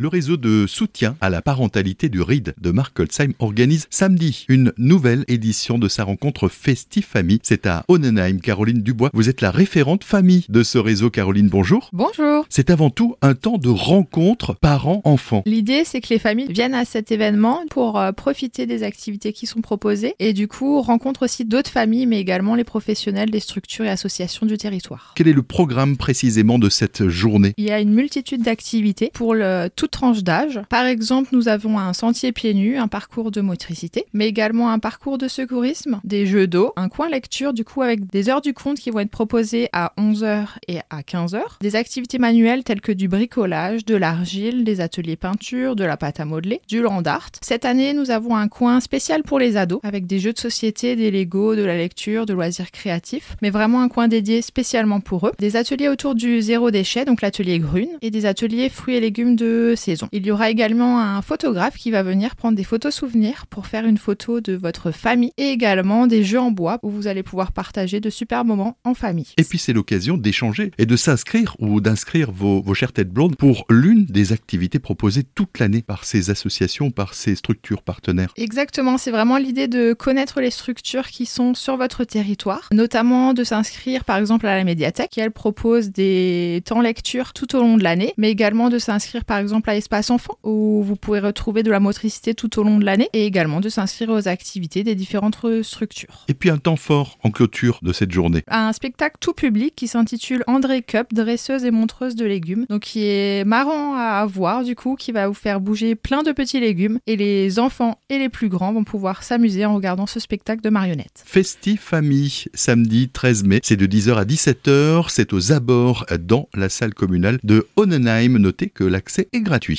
Le réseau de soutien à la parentalité du RID de Markolsheim organise samedi une nouvelle édition de sa rencontre Festifamille. C'est à Onnenheim. Caroline Dubois, vous êtes la référente famille de ce réseau. Caroline, bonjour. Bonjour. C'est avant tout un temps de rencontre parents-enfants. L'idée, c'est que les familles viennent à cet événement pour euh, profiter des activités qui sont proposées et du coup rencontrent aussi d'autres familles, mais également les professionnels des structures et associations du territoire. Quel est le programme précisément de cette journée? Il y a une multitude d'activités pour le, toute tranche d'âge. Par exemple, nous avons un sentier pieds nus, un parcours de motricité, mais également un parcours de secourisme, des jeux d'eau, un coin lecture du coup avec des heures du compte qui vont être proposées à 11h et à 15h, des activités manuelles telles que du bricolage, de l'argile, des ateliers peinture, de la pâte à modeler, du land art. Cette année, nous avons un coin spécial pour les ados avec des jeux de société, des Lego, de la lecture, de loisirs créatifs, mais vraiment un coin dédié spécialement pour eux. Des ateliers autour du zéro déchet, donc l'atelier Grune, et des ateliers fruits et légumes de saison. Il y aura également un photographe qui va venir prendre des photos souvenirs pour faire une photo de votre famille et également des jeux en bois où vous allez pouvoir partager de super moments en famille. Et puis c'est l'occasion d'échanger et de s'inscrire ou d'inscrire vos, vos chères têtes blondes pour l'une des activités proposées toute l'année par ces associations, par ces structures partenaires. Exactement, c'est vraiment l'idée de connaître les structures qui sont sur votre territoire, notamment de s'inscrire par exemple à la médiathèque qui elle propose des temps lecture tout au long de l'année, mais également de s'inscrire par exemple à Espace Enfant où vous pourrez retrouver de la motricité tout au long de l'année et également de s'inscrire aux activités des différentes structures. Et puis un temps fort en clôture de cette journée. Un spectacle tout public qui s'intitule André Cup, dresseuse et montreuse de légumes. Donc qui est marrant à voir du coup, qui va vous faire bouger plein de petits légumes et les enfants et les plus grands vont pouvoir s'amuser en regardant ce spectacle de marionnettes. Festifamille, samedi 13 mai, c'est de 10h à 17h, c'est aux abords dans la salle communale de Onnenheim. Notez que l'accès est gratuit.